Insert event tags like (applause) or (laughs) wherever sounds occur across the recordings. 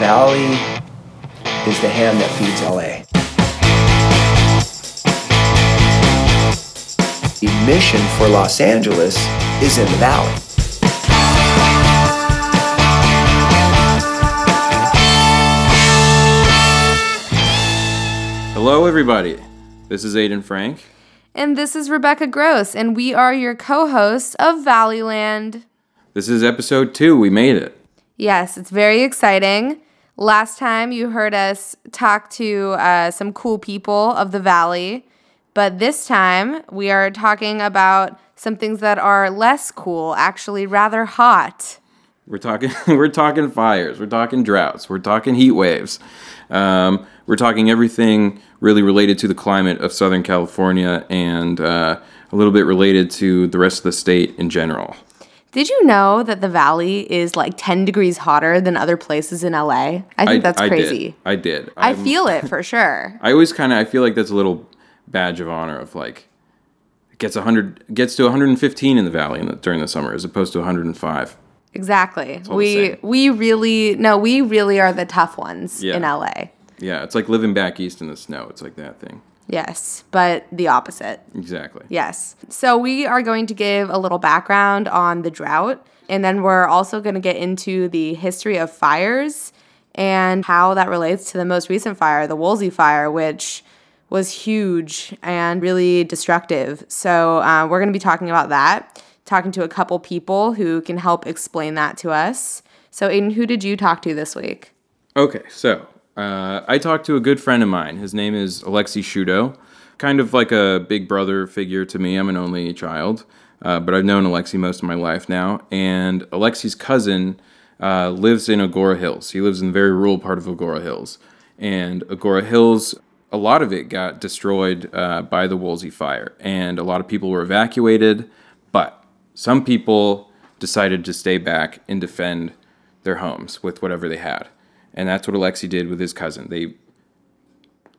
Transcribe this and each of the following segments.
Valley is the hand that feeds LA. The mission for Los Angeles is in the Valley. Hello, everybody. This is Aiden Frank. And this is Rebecca Gross, and we are your co hosts of Valleyland. This is episode two. We made it. Yes, it's very exciting. Last time you heard us talk to uh, some cool people of the Valley, but this time we are talking about some things that are less cool, actually rather hot. We're talking. (laughs) We're talking fires. We're talking droughts. We're talking heat waves. Um, we're talking everything really related to the climate of Southern California and uh, a little bit related to the rest of the state in general. Did you know that the valley is like 10 degrees hotter than other places in LA? I think that's crazy. Did. I did. I I'm, feel it for sure. (laughs) I always kind of I feel like that's a little badge of honor of like it gets 100 gets to 115 in the valley in the, during the summer as opposed to 105. Exactly. We we really no, we really are the tough ones yeah. in LA. Yeah, it's like living back east in the snow. It's like that thing. Yes, but the opposite. Exactly. Yes. So we are going to give a little background on the drought, and then we're also going to get into the history of fires and how that relates to the most recent fire, the Woolsey fire, which was huge and really destructive. So uh, we're going to be talking about that, talking to a couple people who can help explain that to us. So, Aiden, who did you talk to this week? Okay, so uh, I talked to a good friend of mine. His name is Alexi Shudo, kind of like a big brother figure to me. I'm an only child, uh, but I've known Alexi most of my life now. And Alexi's cousin uh, lives in Agoura Hills. He lives in the very rural part of Agoura Hills. And Agoura Hills, a lot of it got destroyed uh, by the Woolsey fire, and a lot of people were evacuated. But some people decided to stay back and defend their homes with whatever they had. And that's what Alexi did with his cousin. They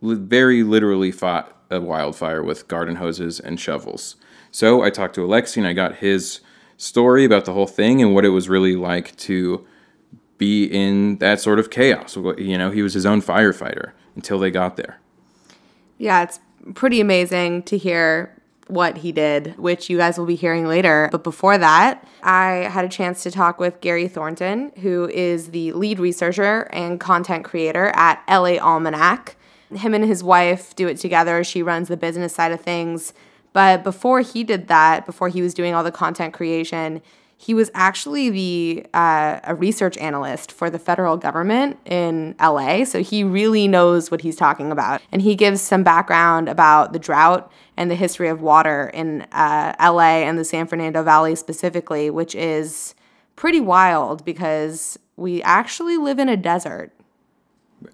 very literally fought a wildfire with garden hoses and shovels. So I talked to Alexi and I got his story about the whole thing and what it was really like to be in that sort of chaos. You know, he was his own firefighter until they got there. Yeah, it's pretty amazing to hear what he did, which you guys will be hearing later. But before that, I had a chance to talk with Gary Thornton, who is the lead researcher and content creator at LA Almanac. Him and his wife do it together. She runs the business side of things. But before he did that, before he was doing all the content creation, he was actually the uh, a research analyst for the federal government in LA, so he really knows what he's talking about, and he gives some background about the drought and the history of water in uh, LA and the San Fernando Valley specifically, which is pretty wild because we actually live in a desert.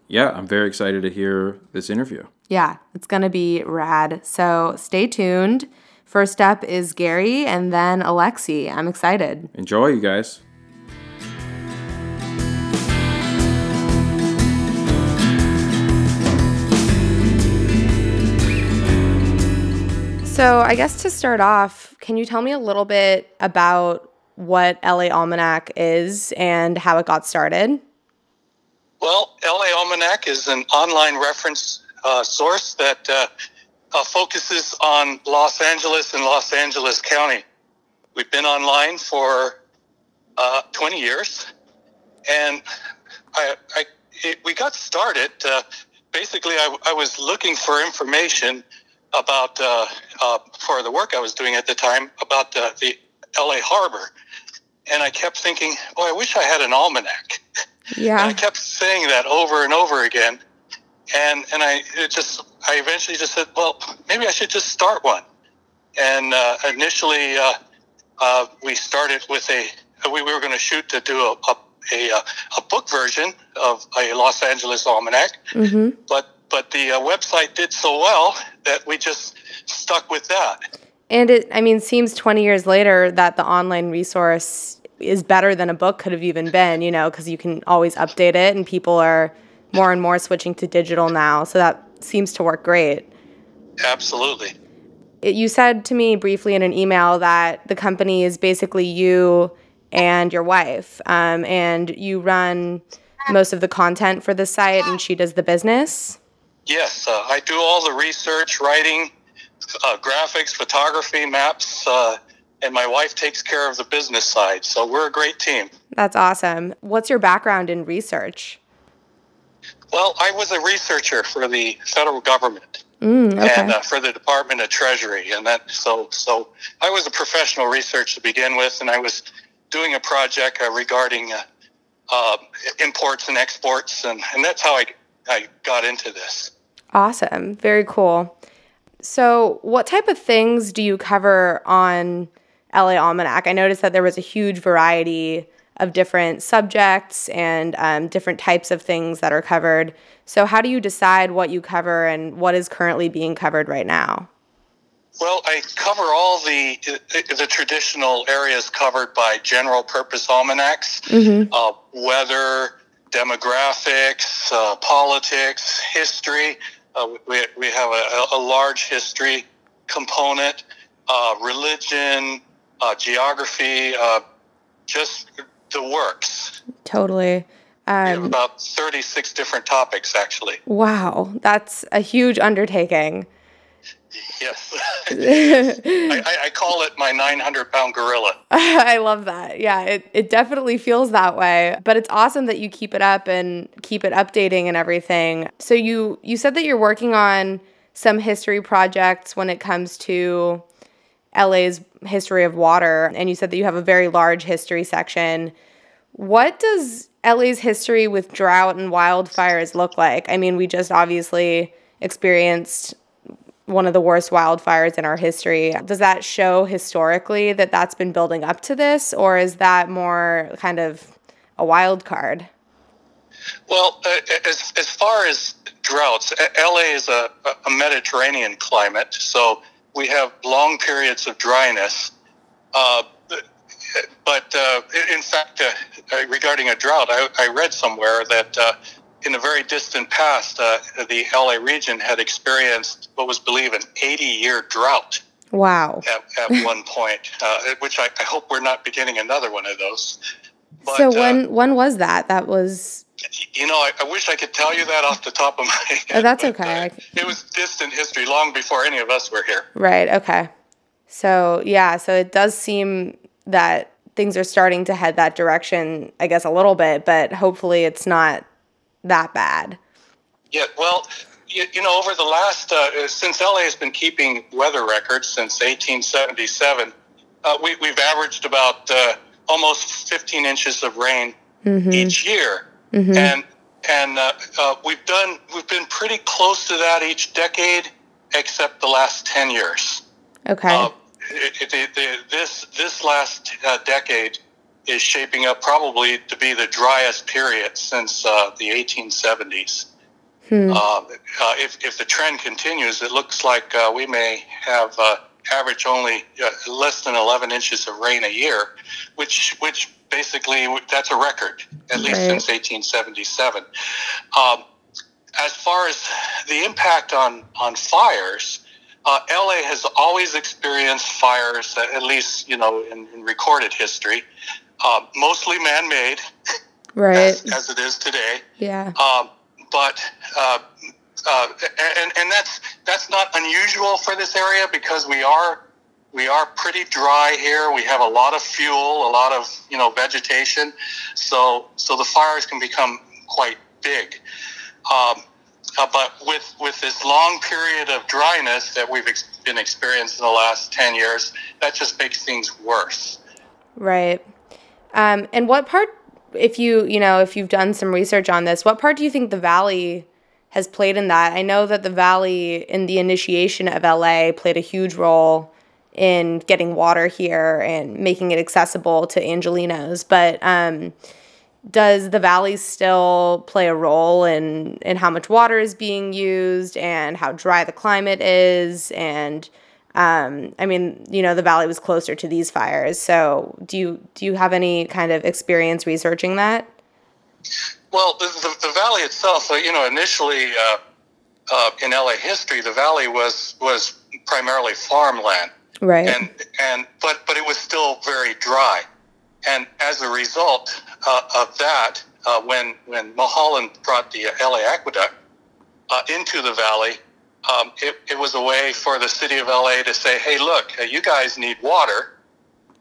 Yeah, I'm very excited to hear this interview. Yeah, it's gonna be rad. So stay tuned. First up is Gary and then Alexi. I'm excited. Enjoy, you guys. So, I guess to start off, can you tell me a little bit about what LA Almanac is and how it got started? Well, LA Almanac is an online reference uh, source that uh, uh, focuses on Los Angeles and Los Angeles County. We've been online for uh, 20 years, and I, I it, we got started. Uh, basically, I, I, was looking for information about uh, uh, for the work I was doing at the time about uh, the LA Harbor, and I kept thinking, "Boy, I wish I had an almanac." Yeah, and I kept saying that over and over again, and and I just I eventually just said, well, maybe I should just start one. And uh, initially, uh, uh, we started with a we, we were going to shoot to do a, a a, uh, a, book version of a Los Angeles almanac, mm-hmm. but but the uh, website did so well that we just stuck with that. And it, I mean, seems 20 years later that the online resource is better than a book could have even been, you know, because you can always update it and people are more and more switching to digital now. So that seems to work great. Absolutely. It, you said to me briefly in an email that the company is basically you and your wife, um, and you run most of the content for the site and she does the business. Yes, uh, I do all the research, writing, uh, graphics, photography, maps, uh, and my wife takes care of the business side. So we're a great team. That's awesome. What's your background in research? Well, I was a researcher for the federal government Mm, okay. and uh, for the Department of Treasury, and that so so I was a professional researcher to begin with, and I was doing a project uh, regarding uh, uh, imports and exports, and, and that's how I I got into this. Awesome. Very cool. So, what type of things do you cover on LA Almanac? I noticed that there was a huge variety of different subjects and um, different types of things that are covered. So, how do you decide what you cover and what is currently being covered right now? Well, I cover all the the traditional areas covered by general purpose almanacs: uh, weather, demographics, uh, politics, history. Uh, we, we have a, a large history component, uh, religion, uh, geography, uh, just the works. Totally. We have Um, about 36 different topics, actually. wow, that's a huge undertaking. Yes. (laughs) I, I, I call it my 900 pound gorilla. (laughs) I love that. Yeah, it, it definitely feels that way. But it's awesome that you keep it up and keep it updating and everything. So you you said that you're working on some history projects when it comes to LA's history of water and you said that you have a very large history section. What does LA's history with drought and wildfires look like? I mean, we just obviously experienced one of the worst wildfires in our history. Does that show historically that that's been building up to this, or is that more kind of a wild card? Well, uh, as, as far as droughts, uh, LA is a, a Mediterranean climate, so we have long periods of dryness. Uh, but uh, in fact, uh, regarding a drought, I, I read somewhere that uh, in the very distant past, uh, the LA region had experienced what was believed an 80 year drought Wow. at, at (laughs) one point, uh, which I, I hope we're not beginning another one of those. But, so uh, when when was that? That was you know, I, I wish I could tell you that off the top of my head. Oh, that's but, okay. uh, it was distant history, long before any of us were here. right. Okay. So yeah, so it does seem that things are starting to head that direction, I guess a little bit, but hopefully it's not that bad. Yeah, well, you, you know, over the last, uh, since LA has been keeping weather records since 1877, uh, we, we've averaged about uh, almost 15 inches of rain each year. And and uh, uh, we've done we've been pretty close to that each decade, except the last 10 years. Okay. Uh, it, it, it, this this last uh, decade is shaping up probably to be the driest period since uh, the 1870s. Uh, uh, if, if the trend continues, it looks like uh, we may have uh, average only uh, less than 11 inches of rain a year, which which basically that's a record at least Right. since 1877. Um, as far as the impact on on fires, uh, LA has always experienced fires, at least you know in, in recorded history, uh, mostly man-made, right. as, as it is today. Yeah. Um, but uh, uh, and and that's that's not unusual for this area because we are we are pretty dry here. We have a lot of fuel, a lot of you know vegetation, so so the fires can become quite big. Um, uh, but with with this long period of dryness that we've ex- been experiencing in the last ten years, that just makes things worse. Right. Um, and what part, if you, you know, if you've done some research on this, what part do you think the Valley has played in that? I know that the Valley in the initiation of LA played a huge role in getting water here and making it accessible to Angelenos, but um, does the Valley still play a role in in how much water is being used and how dry the climate is and um, I mean, you know, the valley was closer to these fires. So, do you do you have any kind of experience researching that? Well, the, the, the valley itself, uh, you know, initially uh, uh, in LA history, the valley was was primarily farmland, Right. and and but but it was still very dry, and as a result uh, of that, uh, when when Mulholland brought the LA Aqueduct uh, into the valley, um, it, it was a way for the city of LA to say, "Hey, look, uh, you guys need water,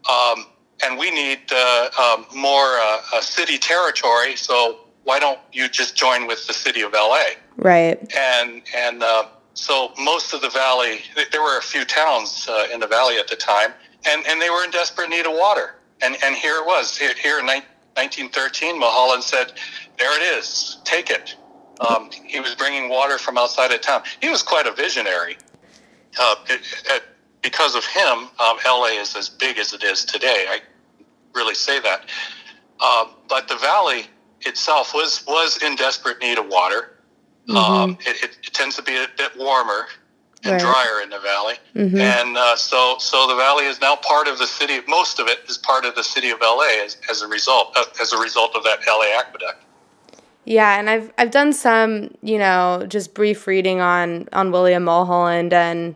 um, and we need uh, um, more uh, uh, city territory. So why don't you just join with the city of LA?" Right. And and uh, so most of the valley, there were a few towns uh, in the valley at the time, and, and they were in desperate need of water. And and here it was. Here, in 1913, Mulholland said, "There it is. Take it." Um, he was bringing water from outside of town. He was quite a visionary. Uh, it, it, because of him, um, LA is as big as it is today. I really say that. Uh, but the valley itself was was in desperate need of water. Um, it, it, it tends to be a bit warmer and Right. drier in the valley, and uh, so so the valley is now part of the city. Most of it is part of the city of LA as, as a result uh, as a result of that LA aqueduct. Yeah, and I've I've done some, you know, just brief reading on on William Mulholland and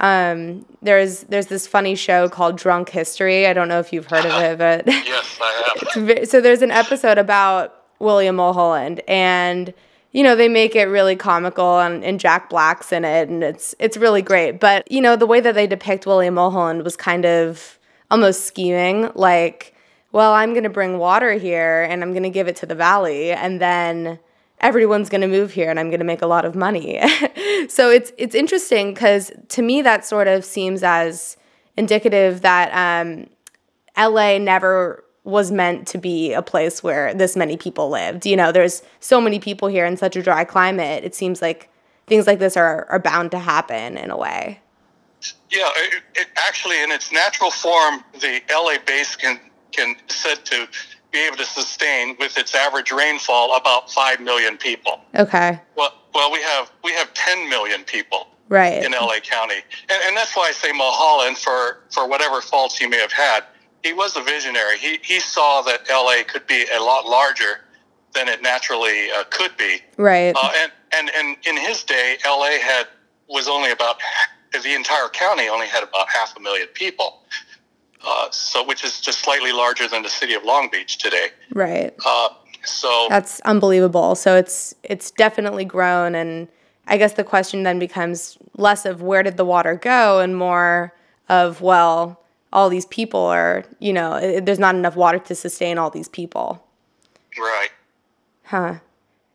um there's there's this funny show called Drunk History. I don't know if you've heard of it, (laughs) but Yes, I have. (laughs) so there's an episode about William Mulholland and you know they make it really comical and, and Jack Black's in it and it's it's really great. But you know the way that they depict William Mulholland was kind of almost scheming like well I'm going to bring water here and I'm going to give it to the valley and then everyone's going to move here and I'm going to make a lot of money. (laughs) So it's it's interesting cuz to me that sort of seems as indicative that um LA never was meant to be a place where this many people lived. You know, there's so many people here in such a dry climate. It seems like things like this are, are bound to happen in a way. Yeah, it, it actually, in its natural form, the LA base can can said to be able to sustain with its average rainfall about five million people. Okay. Well, well, we have we have ten million people Right. in LA County, and, and that's why I say Mulholland for for whatever faults he may have had, he was a visionary. He he saw that LA could be a lot larger than it naturally uh, could be. Right. Uh, and, and and in his day, LA had was only about the entire county only had about half a million people. Uh, so, which is just slightly larger than the city of Long Beach today. right. Uh, so, That's unbelievable. So it's it's definitely grown and I guess the question then becomes less of where did the water go and more of well, all these people are, you know, there's not enough water to sustain all these people. right. Huh.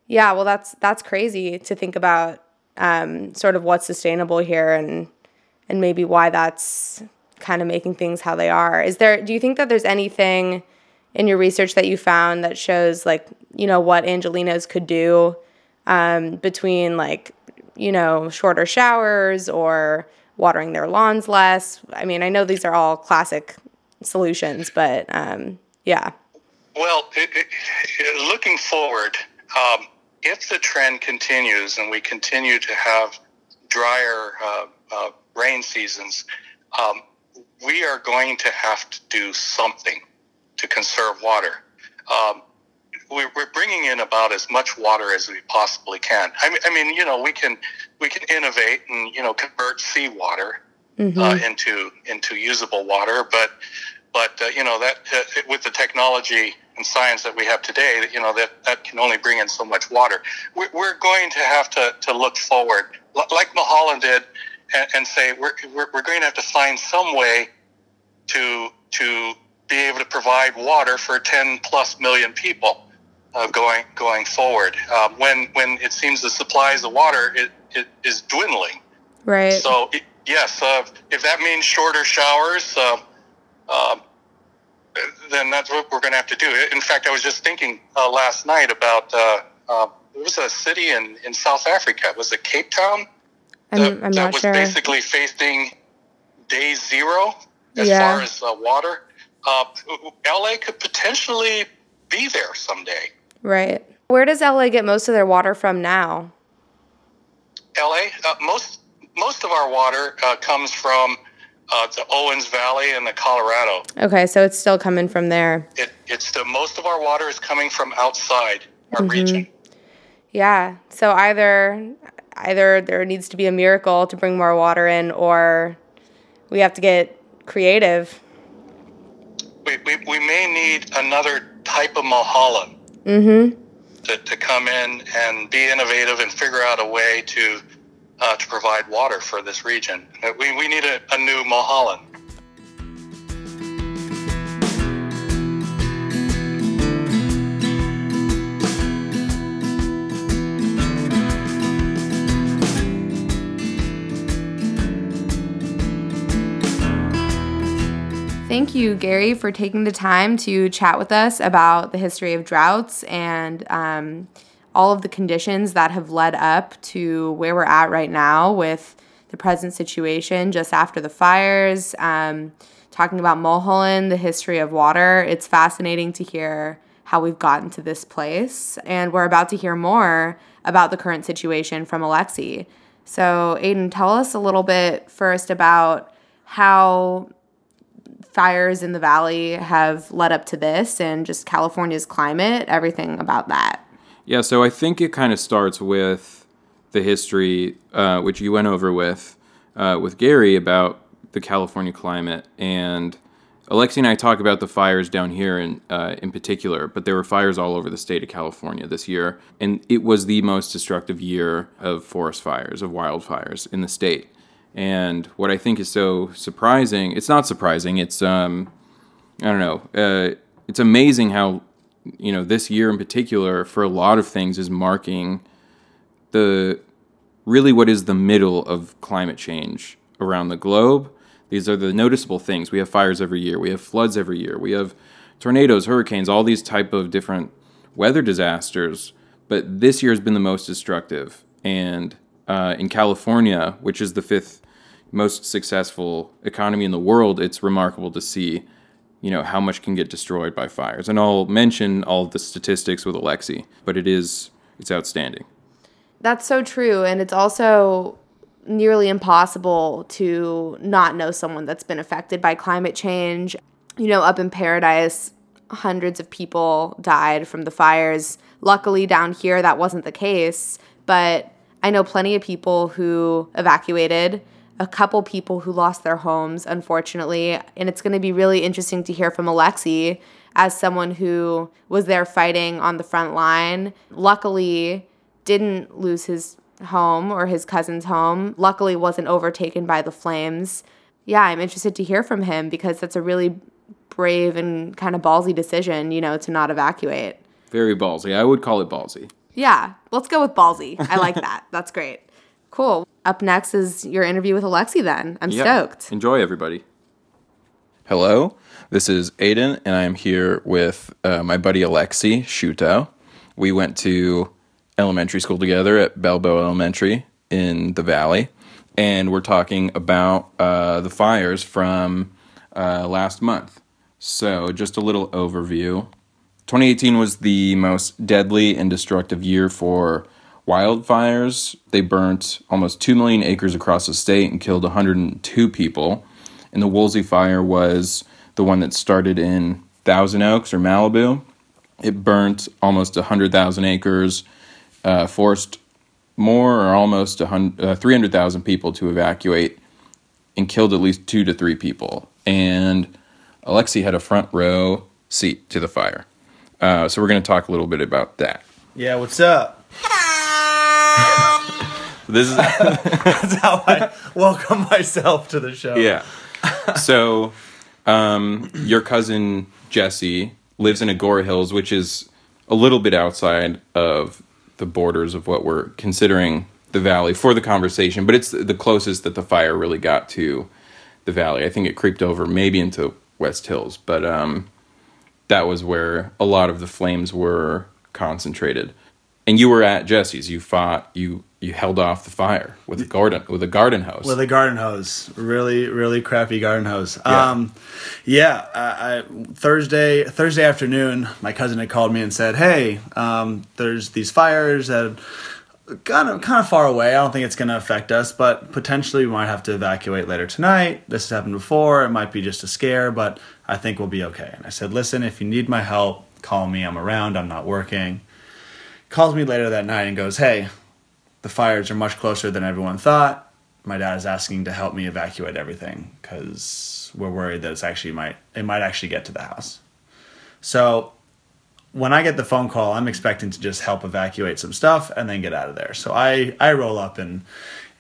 Yeah, well that's that's crazy to think about um, sort of what's sustainable here and and maybe why that's kind of making things how they are. Is there do you think that there's anything in your research that you found that shows like, you know, what Angelenos could do um, between like, you know, shorter showers or watering their lawns less? I mean, I know these are all classic solutions, but um, yeah. Well, it, it, looking forward, um, if the trend continues and we continue to have drier uh, uh, rain seasons, um, we are going to have to do something to conserve water. Um, we're, we're bringing in about as much water as we possibly can. I mean, I mean, you know, we can we can innovate and you know convert seawater uh, into into usable water, but but uh, you know that uh, with the technology and science that we have today, you know that that can only bring in so much water. We're, we're going to have to, to look forward, L- like Mulholland did, and, and say we're, we're we're going to have to find some way to to be able to provide water for 10 plus million people uh, going going forward. Um, when when it seems the supplies of water it, it is dwindling. Right. So it, yes, uh, if that means shorter showers, uh, uh, then that's what we're going to have to do. In fact, I was just thinking uh, last night about uh, uh, there was a city in, in South Africa. It Was it Cape Town? I'm, that, I'm that was sure. basically facing day zero as Yeah. far as uh, water. Uh, LA could potentially be there someday. Right. Where does LA get most of their water from now? LA, uh, most most of our water uh, comes from uh, the Owens Valley and the Colorado. Okay, so it's still coming from there. It, it's the most of our water is coming from outside our Mm-hmm. region. Yeah. So either either there needs to be a miracle to bring more water in or we have to get creative. We, we, we may need another type of Mulholland. To, to come in and be innovative and figure out a way to uh, to provide water for this region. We, we need a, a new Mulholland. Thank you, Gary, for taking the time to chat with us about the history of droughts and um, all of the conditions that have led up to where we're at right now with the present situation just after the fires. Um, talking about Mulholland, the history of water. It's fascinating to hear how we've gotten to this place. And we're about to hear more about the current situation from Alexi. So, Aiden, tell us a little bit first about how fires in the valley have led up to this and just California's climate, everything about that. Yeah, so I think it kind of starts with the history, uh, which you went over with uh, with Gary about the California climate, and Alexi and I talk about the fires down here in uh, in particular, but there were fires all over the state of California this year, and it was the most destructive year of forest fires, of wildfires in the state. And what I think is so surprising, it's not surprising, it's um, I don't know, uh, it's amazing how you know this year in particular for a lot of things is marking the really what is the middle of climate change around the globe. These are the noticeable things. We have fires every year. We have floods every year. We have tornadoes, hurricanes, all these type of different weather disasters. But this year has been the most destructive. And uh, in California, which is the fifth most successful economy in the world, it's remarkable to see, you know, how much can get destroyed by fires. And I'll mention all the statistics with Alexi, but it is it's outstanding. That's so true. And it's also nearly impossible to not know someone that's been affected by climate change. You know, up in Paradise, hundreds of people died from the fires. Luckily, down here, that wasn't the case. But I know plenty of people who evacuated, a couple people who lost their homes, unfortunately. And it's going to be really interesting to hear from Alexi as someone who was there fighting on the front line. Luckily, didn't lose his home or his cousin's home. Luckily, wasn't overtaken by the flames. Yeah, I'm interested to hear from him because that's a really brave and kind of ballsy decision, you know, to not evacuate. Very ballsy. I would call it ballsy. Yeah, let's go with ballsy. I like that. That's great. Cool. Up next is your interview with Alexi then. I'm Yeah. stoked. Enjoy, everybody. Hello, this is Aiden, and I am here with uh, my buddy Alexi Shuto. We went to elementary school together at Balboa Elementary in the Valley, and we're talking about uh, the fires from uh, last month. So, just a little overview. 2018 was the most deadly and destructive year for wildfires. They burnt almost 2 million acres across the state and killed 102 people. And the Woolsey fire was the one that started in Thousand Oaks or Malibu. It burnt almost 100,000 acres, uh, forced more or almost uh, 300,000 people to evacuate, and killed at least two to three people. And Alexi had a front row seat to the fire. Uh, so we're going to talk a little bit about that. Yeah, what's up? (laughs) This is (laughs) That's how I welcome myself to the show. yeah. So, um, your cousin Jesse lives in Agoura Hills, which is a little bit outside of the borders of what we're considering the valley for the conversation, but it's the closest that the fire really got to the valley. I think it creeped over maybe into West Hills, but um, that was where a lot of the flames were concentrated. And you were at Jesse's. You fought. You you held off the fire with a garden with a garden hose. With a garden hose, really, really crappy garden hose. Yeah. Um, yeah. I, I, Thursday, Thursday afternoon, my cousin had called me and said, "Hey, um, there's these fires that kind of kind of far away. I don't think it's going to affect us, but potentially we might have to evacuate later tonight. This has happened before. It might be just a scare, but I think we'll be okay." And I said, "Listen, if you need my help, call me. I'm around. I'm not working." Calls me later that night and goes, "Hey, the fires are much closer than everyone thought. My dad is asking to help me evacuate everything because we're worried that it's actually might it might actually get to the house. So when I get the phone call, I'm expecting to just help evacuate some stuff and then get out of there. So I I roll up in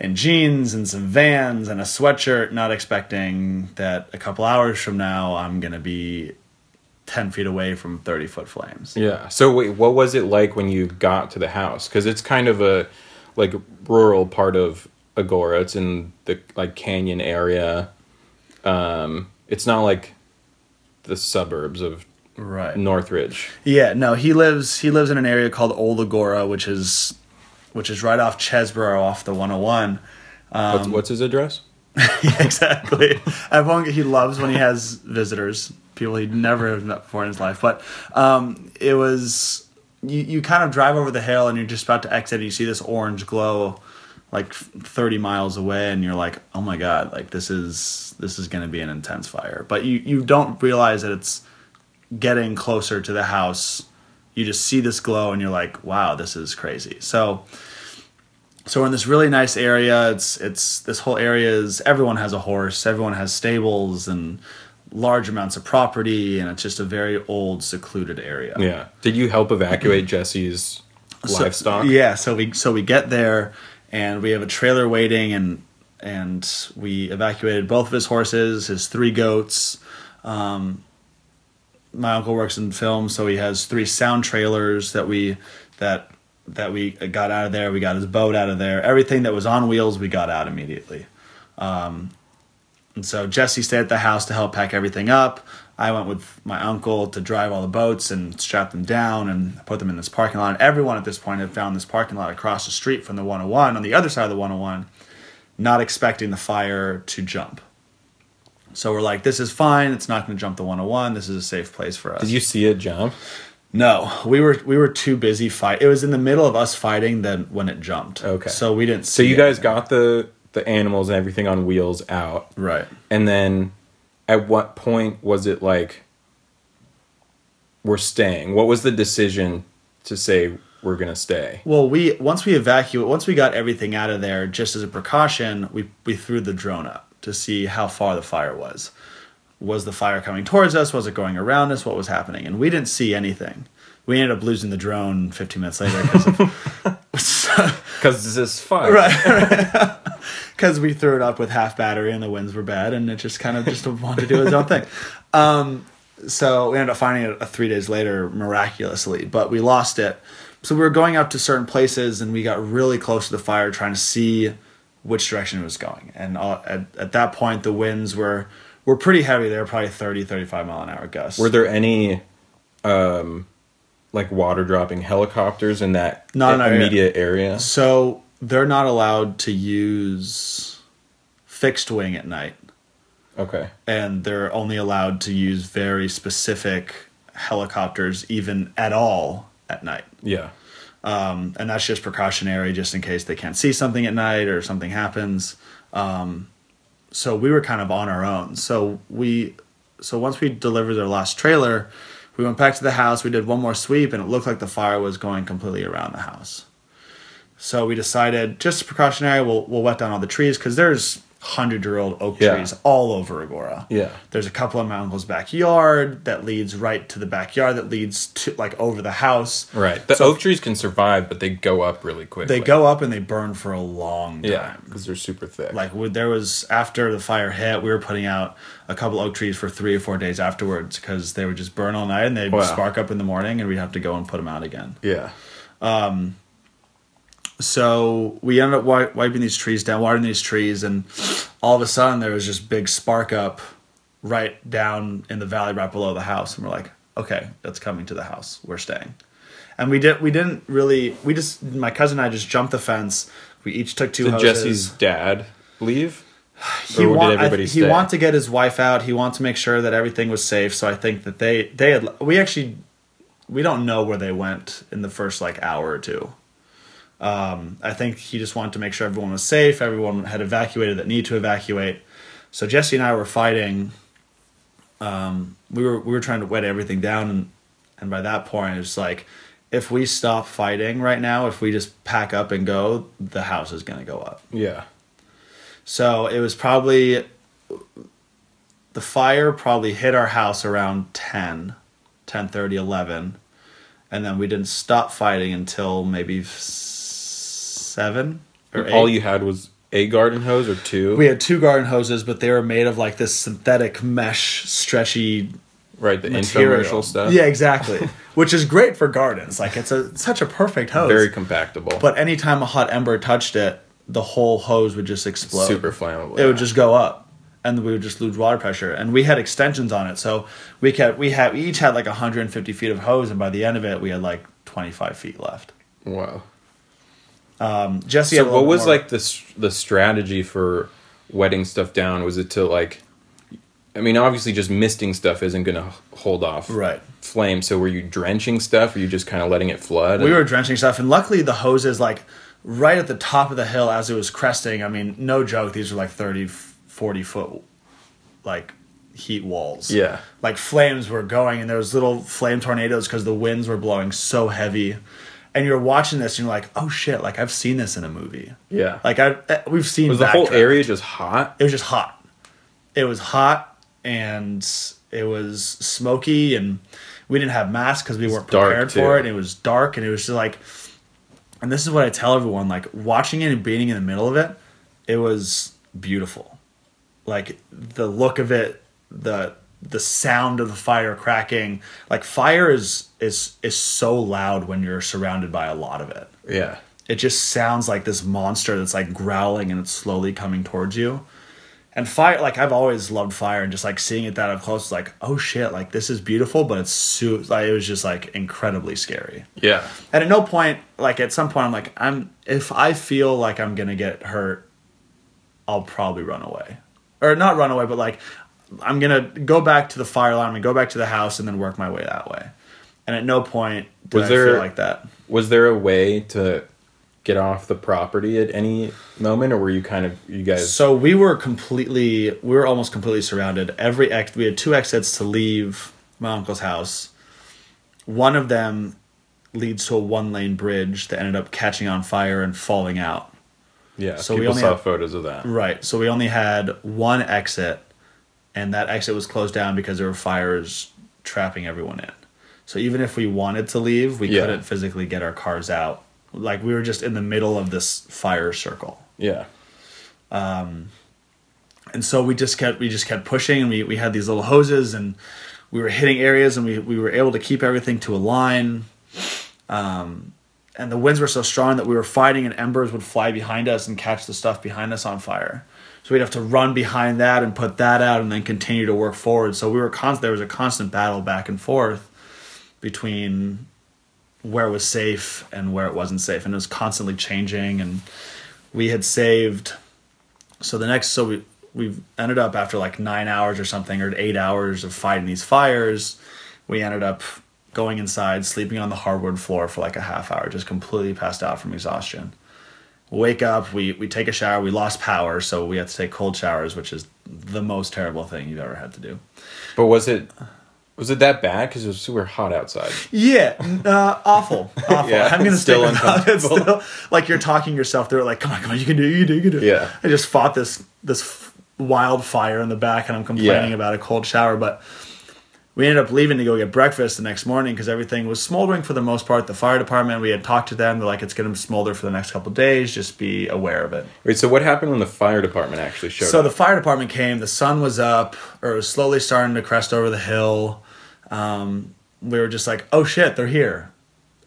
in jeans and some vans and a sweatshirt, not expecting that a couple hours from now I'm gonna be ten feet away from thirty foot flames. Yeah. So wait, what was it like when you got to the house? Because it's kind of a like rural part of Agoura. It's in the like canyon area. Um, it's not like the suburbs of Right. Northridge. Yeah, no, he lives he lives in an area called Old Agoura, which is which is right off Chesebro off the 101. what's, what's his address? (laughs) yeah, exactly. Everyone he loves when he has visitors, people he'd never met before in his life. But um, it was you, you kind of drive over the hill and you're just about to exit and you see this orange glow like 30 miles away and you're like, "Oh my god, like this is this is going to be an intense fire." But you you don't realize that it's getting closer to the house. You just see this glow and you're like, "Wow, this is crazy." So so we're in this really nice area. It's it's this whole area is everyone has a horse, everyone has stables and large amounts of property, and it's just a very old, secluded area. Yeah. Did you help evacuate (clears throat) Jesse's So- livestock? yeah, so we so we get there and we have a trailer waiting and and we evacuated both of his horses, his three goats. Um, my uncle works in film, so he has three sound trailers that we that that we got out of there. We got his boat out of there. Everything that was on wheels, we got out immediately. Um, and so Jesse stayed at the house to help pack everything up. I went with my uncle to drive all the boats and strap them down and put them in this parking lot. Everyone at this point had found this parking lot across the street from the 101 on the other side of the 101, not expecting the fire to jump. So we're like, this is fine. It's not going to jump the 101. This is a safe place for us. Did you see it jump? No, we were we were too busy fight. It was in the middle of us fighting then when it jumped. Okay. So we didn't. So you guys got the the animals and everything on wheels out. right. And then at what point was it like we're staying? What was the decision to say we're going to stay? Well, we once we evacuate, once we got everything out of there, just as a precaution, we we threw the drone up to see how far the fire was. Was the fire coming towards us? Was it going around us? What was happening? And we didn't see anything. We ended up losing the drone 15 minutes later because of (laughs) (laughs) Cuz this is fire. right because (laughs) we threw it up with half battery and the winds were bad and it just kind of just wanted to do its own thing um, so we ended up finding it uh, three days later miraculously but we lost it so we were going up to certain places and we got really close to the fire trying to see which direction it was going and uh, at, at that point the winds were were pretty heavy they were probably 30 35 mile an hour gusts Were there any um like water dropping helicopters in that Not in our area. immediate area? so they're not allowed to use fixed wing at night Okay. and they're only allowed to use very specific helicopters even at all at night Yeah. um, and that's just precautionary just in case they can't see something at night or something happens um, so we were kind of on our own. So we so once we delivered their last trailer we went back to the house we did one more sweep and it looked like the fire was going completely around the house. So we decided just precautionary we'll, we'll wet down all the trees because there's hundred year old oak Yeah. trees all over Agoura Yeah. there's a couple in my uncle's backyard that leads right to the backyard that leads to like over the house Right. The So- oak trees can survive, but they go up really quick. they go up and they burn for a long time. Yeah, because they're super thick. Like there was after the fire hit, we were putting out a couple oak trees for three or four days afterwards because they would just burn all night and they'd Wow. spark up in the morning and we'd have to go and put them out again. yeah. Um, So we ended up wi- wiping these trees down, watering these trees, and all of a sudden there was just big spark up right down in the valley right below the house, and we're like, okay, that's coming to the house. We're staying. And we did. We didn't really. We just. My cousin and I just jumped the fence. We each took two Did hoses. Jesse's dad leave? he want, everybody I, he stay? to get his wife out. He wanted to make sure that everything was safe. So I think that they they had we actually we don't know where they went in the first like hour or two. Um, I think he just wanted to make sure everyone was safe. Everyone had evacuated that need to evacuate. So Jesse and I were fighting. Um, we were we were trying to wet everything down, and and by that point it's like, if we stop fighting right now, if we just pack up and go, the house is gonna go up. Yeah. So it was probably the fire probably hit our house around 10, 10 11. and then we didn't stop fighting until maybe seven or eight. All you had was a garden hose or two. we had two garden hoses, but they were made of like this synthetic mesh, stretchy right, the material. infomercial stuff. Yeah, exactly. (laughs) Which is great for gardens. Like it's a such a perfect hose. Very compactable. but anytime a hot ember touched it, the whole hose would just explode. super flammable. It would just go up, and we would just lose water pressure. And we had extensions on it, so we kept we had we each had like 150 feet of hose, and by the end of it, we had like 25 feet left. wow. Um, Jesse, had a So what was more- like the the strategy for wetting stuff down? Was it to like I mean obviously just misting stuff isn't going to hold off Right. flame. So were you drenching stuff or you just kind of letting it flood? we were drenching stuff, and luckily the hoses like right at the top of the hill as it was cresting. I mean, no joke, these are like 30, 40 foot like heat walls. Yeah. like flames were going, and there was little flame tornadoes because the winds were blowing so heavy. And you're watching this, and you're like, "Oh shit!" Like I've seen this in a movie. Yeah. like I eh, we've seen. was the whole Backdraft. area just hot? It was just hot. It was hot, and it was smoky, and we didn't have masks because we weren't prepared for it. And it was dark, and it was just like, and this is what I tell everyone: like watching it and being in the middle of it, it was beautiful. Like the look of it, the the sound of the fire cracking. Like fire is is is so loud when you're surrounded by a lot of it Yeah. it just sounds like this monster that's like growling and it's slowly coming towards you. And fire, like I've always loved fire, and just like seeing it that up close, like oh shit, like this is beautiful, but it's so like it was just like incredibly scary. Yeah. And at no point, like at some point, I'm like, I'm if I feel like I'm gonna get hurt, I'll probably run away, or not run away, but like I'm gonna go back to the fire line, I'm gonna go back to the house, and then work my way that way. And at no point did Was I there- feel like that. Was there a way to get off the property at any moment or were you kind of you guys So we were completely, we were almost completely surrounded. Every ex, we had two exits to leave my uncle's house. One of them leads to a one lane bridge that ended up catching on fire and falling out. Yeah, So we people only saw have- photos of that. Right. So we only had one exit, and that exit was closed down because there were fires trapping everyone in. So even if we wanted to leave, we Yeah. couldn't physically get our cars out. Like we were just in the middle of this fire circle. Yeah. Um, and so we just kept we just kept pushing and we, we had these little hoses and we were hitting areas and we, we were able to keep everything to a line um, and the winds were so strong that we were fighting and embers would fly behind us and catch the stuff behind us on fire so we'd have to run behind that and put that out and then continue to work forward. So we were constant there was a constant battle back and forth between where it was safe and where it wasn't safe and it was constantly changing and we had saved so the next so we we ended up after like nine hours or something or eight hours of fighting these fires we ended up going inside sleeping on the hardwood floor for like a half hour just completely passed out from exhaustion wake up we we take a shower we lost power so we had to take cold showers which is the most terrible thing you've ever had to do But was it was it that bad cuz it was super hot outside? Yeah, uh, awful, (laughs) awful. Yeah, I'm gonna still uncomfortable. Still, like you're talking yourself through it. Like, come on, come on, you can do it. You can do it. You can do it. Yeah. I just fought this this wildfire in the back, and I'm complaining Yeah. about a cold shower. But we ended up leaving to go get breakfast the next morning because everything was smoldering for the most part. The fire department, we had talked to them. They're like, it's gonna smolder for the next couple of days. Just be aware of it. Wait, so what happened when the fire department actually showed So up? So the fire department came. The sun was up, or it was slowly starting to crest over the hill. Um, we were just like, "Oh shit, they're here.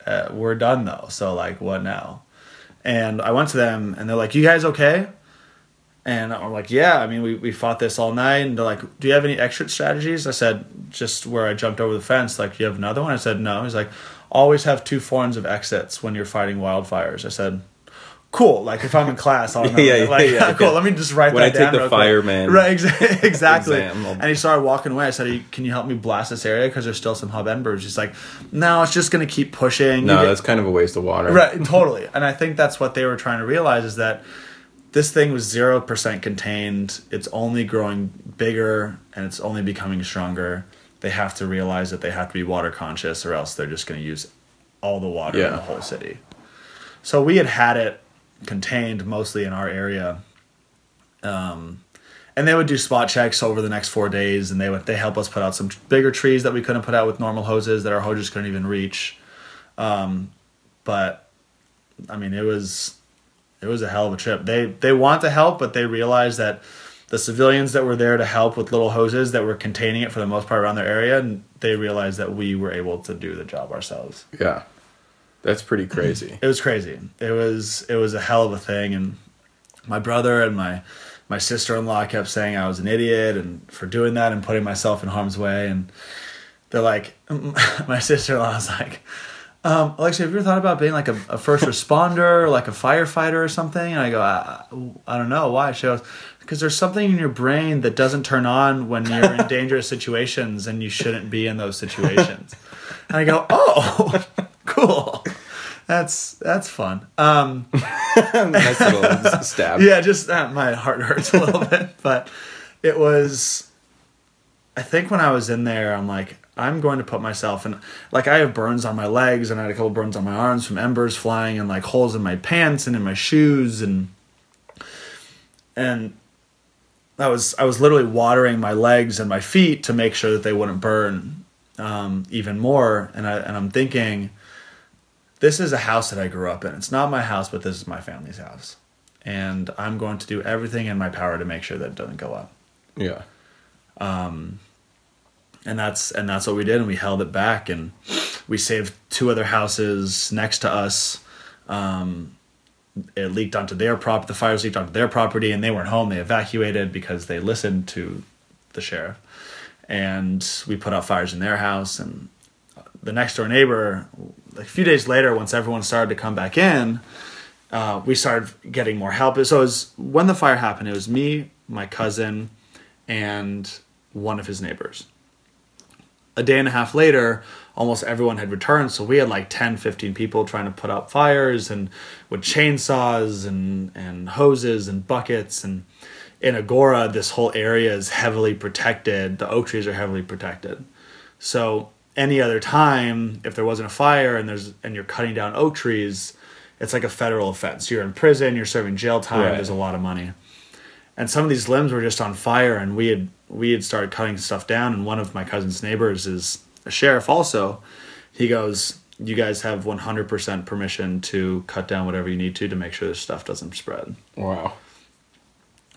Uh, we're done though. So like, what now?" And I went to them, and they're like, "You guys okay?" And I'm like, "Yeah. I mean, we we fought this all night." And they're like, "Do you have any exit strategies?" I said, "Just where I jumped over the fence. Like, do you have another one?" I said, "No." He's like, "Always have two forms of exits when you're fighting wildfires." I said. Cool. Like if I'm in class, I'll (laughs) know. Yeah, that. yeah, like, yeah, (laughs) cool. yeah. Let me just write When that I take down the fireman (laughs) Right, exa- exactly. And he started walking away. I said, "Can you help me blast this area? Because there's still some hub embers." He's like, "No, it's just gonna keep pushing." no, get- that's kind of a waste of water. right, totally. And I think that's what they were trying to realize is that this thing was zero percent contained. It's only growing bigger and it's only becoming stronger. They have to realize that they have to be water conscious, or else they're just going to use all the water in the whole city. So we had had it contained mostly in our area. Um, and they would do spot checks over the next four days, and they would they help us put out some bigger trees that we couldn't put out with normal hoses that our hoses couldn't even reach. Um, but I mean, it was it was a hell of a trip. They they want to help, but they realize that the civilians that were there to help with little hoses that were containing it for the most part around their area, and they realized that we were able to do the job ourselves. Yeah. That's pretty (clears throat) crazy. It was crazy. It was it was a hell of a thing, and my brother and my my sister in law kept saying I was an idiot and for doing that and putting myself in harm's way, and they're like, (laughs) my sister in law was like. Um, Alexia, have you ever thought about being like a, a first (laughs) responder, or like a firefighter or something? And I go, I, I don't know. Why? She goes, because there's something in your brain that doesn't turn on when you're in (laughs) dangerous situations and you shouldn't be in those situations. And I go, oh, (laughs) cool. That's that's fun. Um, nice little stab. yeah, just uh, my heart hurts a little bit, but it was. I think when I was in there, I'm like, I'm going to put myself in. Like, I have burns on my legs, and I had a couple burns on my arms from embers flying, and like holes in my pants and in my shoes, and and I was I was literally watering my legs and my feet to make sure that they wouldn't burn um, even more. And I and I'm thinking, this is a house that I grew up in. It's not my house, but this is my family's house, and I'm going to do everything in my power to make sure that it doesn't go up. Yeah. And that's and that's what we did, and we held it back, and we saved two other houses next to us. Um, it leaked onto their prop. The fires leaked onto their property, and they weren't home. They evacuated because they listened to the sheriff, and we put out fires in their house. And the next door neighbor, a few days later, once everyone started to come back in, uh, we started getting more help. So it was when the fire happened. It was me, my cousin, and one of his neighbors. A day and a half later, almost everyone had returned. So we had like 10, 15 people trying to put out fires and with chainsaws and, and hoses and buckets. And in Agoura, this whole area is heavily protected. The oak trees are heavily protected. So any other time, if there wasn't a fire and there's and you're cutting down oak trees, it's like a federal offense. You're in prison, you're serving jail time, Right. there's a lot of money. And some of these limbs were just on fire and we had we had started cutting stuff down and one of my cousin's neighbors is a sheriff also. He goes, You guys have one hundred percent permission to cut down whatever you need to to make sure this stuff doesn't spread. Wow.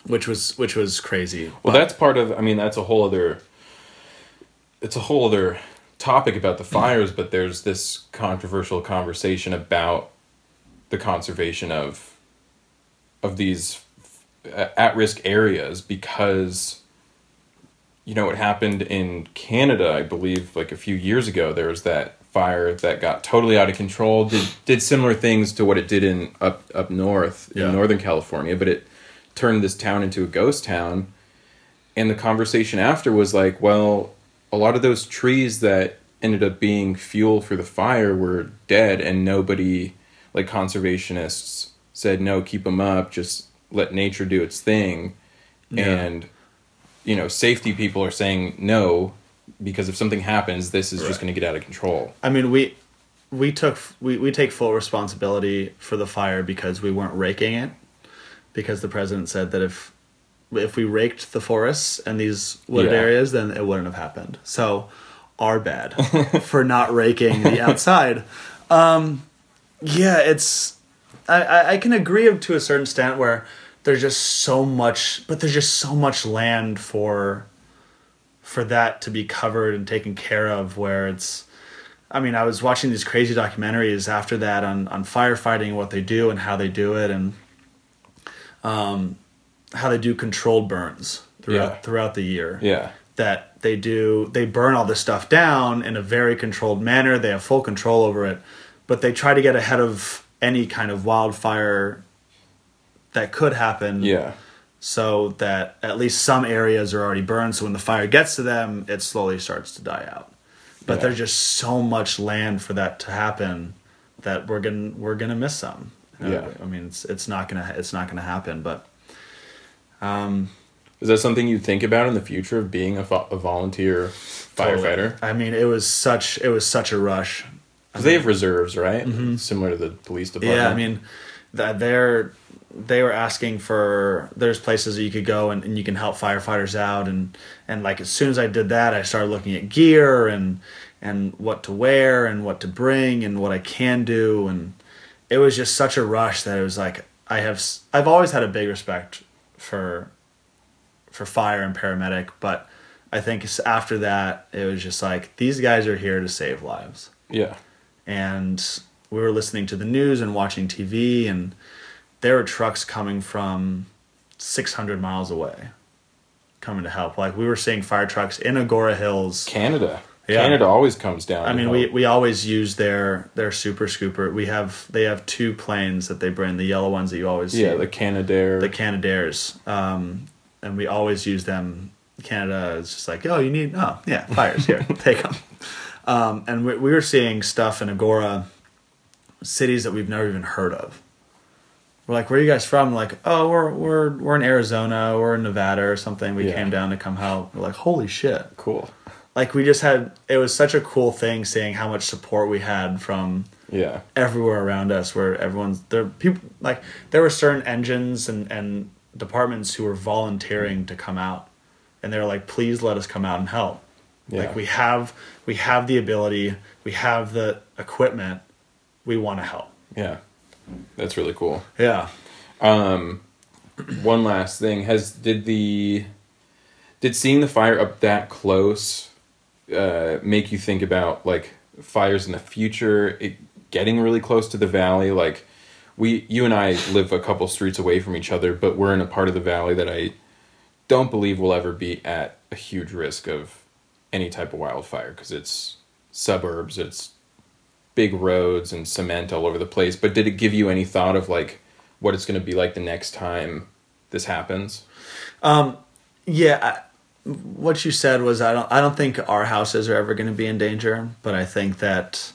Which was which was crazy. Well, that's part of. I mean, that's a whole other. It's a whole other topic about the fires, but there's this controversial conversation about the conservation of of these at risk areas because you know what happened in Canada, I believe, like a few years ago. There was that fire that got totally out of control. Did did similar things to what it did in up up north Yeah. in Northern California, but it turned this town into a ghost town. And the conversation after was like, well, a lot of those trees that ended up being fuel for the fire were dead, and nobody, like conservationists, said no, keep them up, just let nature do its thing. Yeah. And you know, safety people are saying no because if something happens, this is just going to get out of control. I mean, we we took we, we take full responsibility for the fire because we weren't raking it. Because the president said that if if we raked the forests and these wooded Yeah. areas, then it wouldn't have happened. So, our bad (laughs) for not raking the (laughs) outside. Um, yeah, it's I, I I can agree to a certain extent where there's just so much, but there's just so much land for for that to be covered and taken care of where it's I mean, I was watching these crazy documentaries after that on, on firefighting, what they do and how they do it, and um, how they do controlled burns throughout Yeah. throughout the year. Yeah. That they do, they burn all this stuff down in a very controlled manner. They have full control over it, but they try to get ahead of any kind of wildfire that could happen Yeah. so that at least some areas are already burned. So when the fire gets to them, it slowly starts to die out. But Yeah. there's just so much land for that to happen that we're gonna we're gonna miss some. You know, Yeah. I mean, it's it's not gonna it's not gonna happen. But um, Is that something you think about in the future of being a, vo- a volunteer firefighter? I mean, it was such it was such a rush. Because they have reserves, right? Similar to the police department. Mm-hmm. Yeah, I mean, that they're they were asking for there's places that you could go and, and you can help firefighters out. And and like as soon as I did that, I started looking at gear and and what to wear and what to bring and what I can do. And it was just such a rush that it was like I have I've always had a big respect for for fire and paramedic, but I think after that it was just like these guys are here to save lives. Yeah. and we were listening to the news and watching TV, and there were trucks coming from 600 miles away coming to help. Like we were seeing fire trucks in Agoura Hills. Canada. Yeah. Canada always comes down. I mean, we, help. we always use their their super scooper. We have they have two planes that they bring, the yellow ones that you always see, yeah, the Canadair. the Canadairs, um, and we always use them. Canada is just like, oh, you need, oh yeah, fires here, (laughs) take them. Um, and we, we were seeing stuff in Agoura, cities that we've never even heard of. We're like, where are you guys from? Like, oh, we're we're we're in Arizona, we're in Nevada or something. We Yeah. came down to come help. We're like, holy shit! cool. Like we just had, it was such a cool thing seeing how much support we had from Yeah. everywhere around us where everyone's there people like there were certain engines and and departments who were volunteering to come out and they were like please let us come out and help Yeah. like we have we have the ability we have the equipment we want to help Yeah. That's really cool. yeah. Um, one last thing. Has did the did seeing the fire up that close uh, make you think about like fires in the future? It, getting really close to the valley like we you and i live a couple streets away from each other but we're in a part of the valley that i don't believe will ever be at a huge risk of any type of wildfire because it's suburbs it's big roads and cement all over the place but did it give you any thought of like what it's going to be like the next time this happens? Yeah I, what you said was i don't i don't think our houses are ever going to be in danger but i think that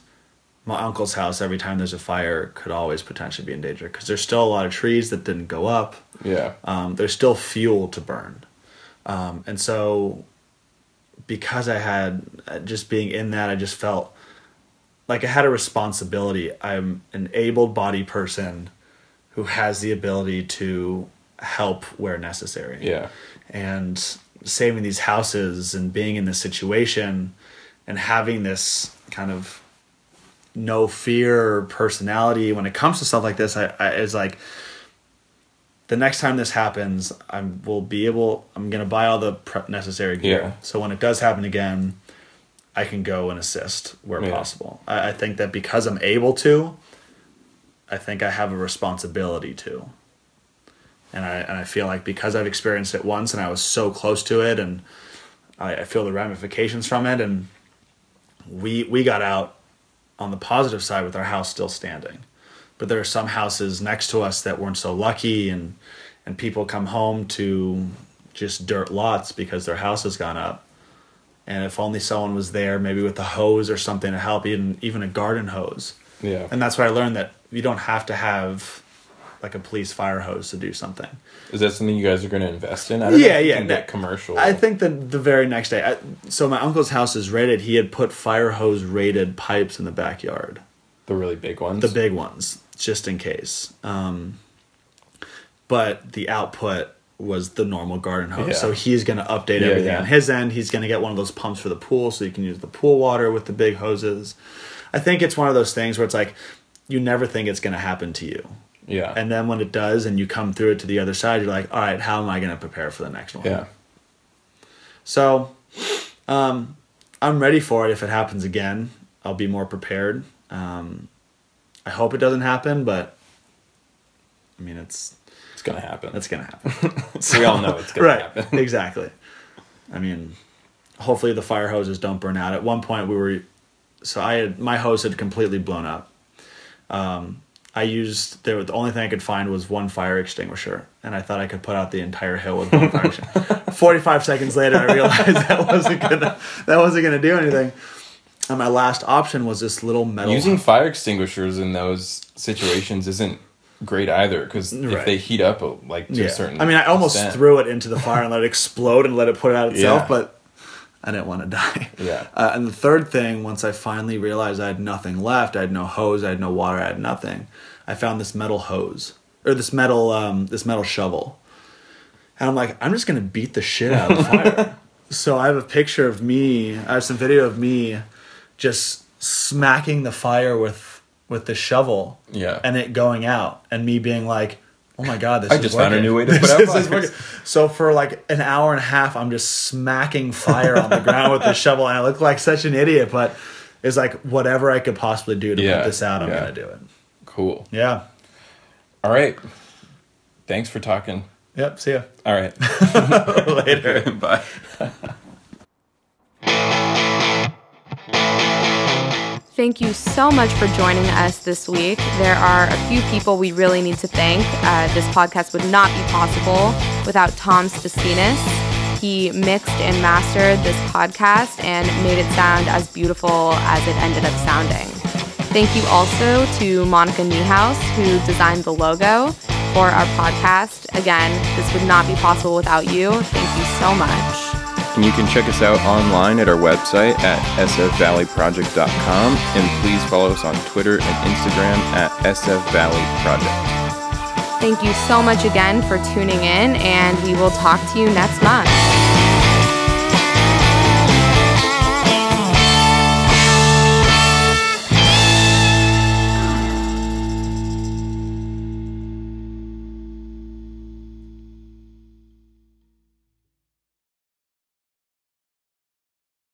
my uncle's house every time there's a fire could always potentially be in danger because there's still a lot of trees that didn't go up. Yeah. Um, there's still fuel to burn. Um, and so, because I had uh, just being in that, I just felt like I had a responsibility. I'm an able bodied person who has the ability to help where necessary. yeah And saving these houses and being in this situation and having this kind of no fear personality when it comes to stuff like this, I, I is like the next time this happens, I will be able. I'm gonna buy all the necessary gear. Yeah. So when it does happen again, I can go and assist where Yeah. possible. I, I think that because I'm able to, I think I have a responsibility to. And I and I feel like because I've experienced it once and I was so close to it, and I, I feel the ramifications from it, and we we got out on the positive side with our house still standing but there are some houses next to us that weren't so lucky and and people come home to just dirt lots because their house has gone up and if only someone was there maybe with a hose or something to help even even a garden hose. Yeah. And that's where i learned that you don't have to have like a police fire hose to do something. Is that something you guys are going to invest in? I don't yeah you yeah get commercial. I think that the very next day I, so my uncle's house is rated he had put fire hose rated pipes in the backyard. The really big ones? The big ones just in case. Um, but the output was the normal garden hose Yeah. so he's going to update Yeah, everything yeah. on his end he's going to get one of those pumps for the pool so you can use the pool water with the big hoses i think it's one of those things where it's like you never think it's going to happen to you yeah and then when it does and you come through it to the other side you're like all right how am i going to prepare for the next one yeah so um, I'm ready for it if it happens again. I'll be more prepared. Um, I hope it doesn't happen, but I mean, it's to happen it's gonna happen. (laughs) we all know it's going right? to happen (laughs) exactly. I mean, hopefully the fire hoses don't burn out. At one point, we were so I had my hose had completely blown up. Um, I used there. The only thing I could find was one fire extinguisher, and I thought I could put out the entire hill with one fire extinguisher. (laughs) Forty-five seconds later, I realized that wasn't gonna that wasn't gonna do anything. And my last option was this little metal. using fire extinguishers in those situations isn't great either because if they heat up uh, like to yeah. a certain I mean, I almost extent- threw it into the fire and let it explode and let it put it out itself, Yeah. but I didn't want to die. Yeah. Uh, and the third thing, once I finally realized I had nothing left, I had no hose, I had no water, I had nothing. I found this metal hose or this metal um, this metal shovel, and I'm like, I'm just gonna beat the shit out of the fire. (laughs) so I have a picture of me. I have some video of me just smacking the fire with with the shovel Yeah. and it going out and me being like oh my god this I is just found a new way to (laughs) put out fires. working. so for like an hour and a half i'm just smacking fire on the ground with the (laughs) shovel and i look like such an idiot but it's like whatever i could possibly do to Yeah, put this out i'm yeah. gonna do it Cool. yeah All right. Thanks for talking. yep see ya All right. (laughs) later Bye. Thank you so much for joining us this week. There are a few people we really need to thank. Uh, this podcast would not be possible without Tom Spacinas. He mixed and mastered this podcast and made it sound as beautiful as it ended up sounding. Thank you also to Monica Niehaus, who designed the logo for our podcast. Again, this would not be possible without you. Thank you so much. And you can check us out online at our website at sfvalleyproject.com. And please follow us on Twitter and Instagram at sfvalleyproject. Thank you so much again for tuning in, and we will talk to you next month.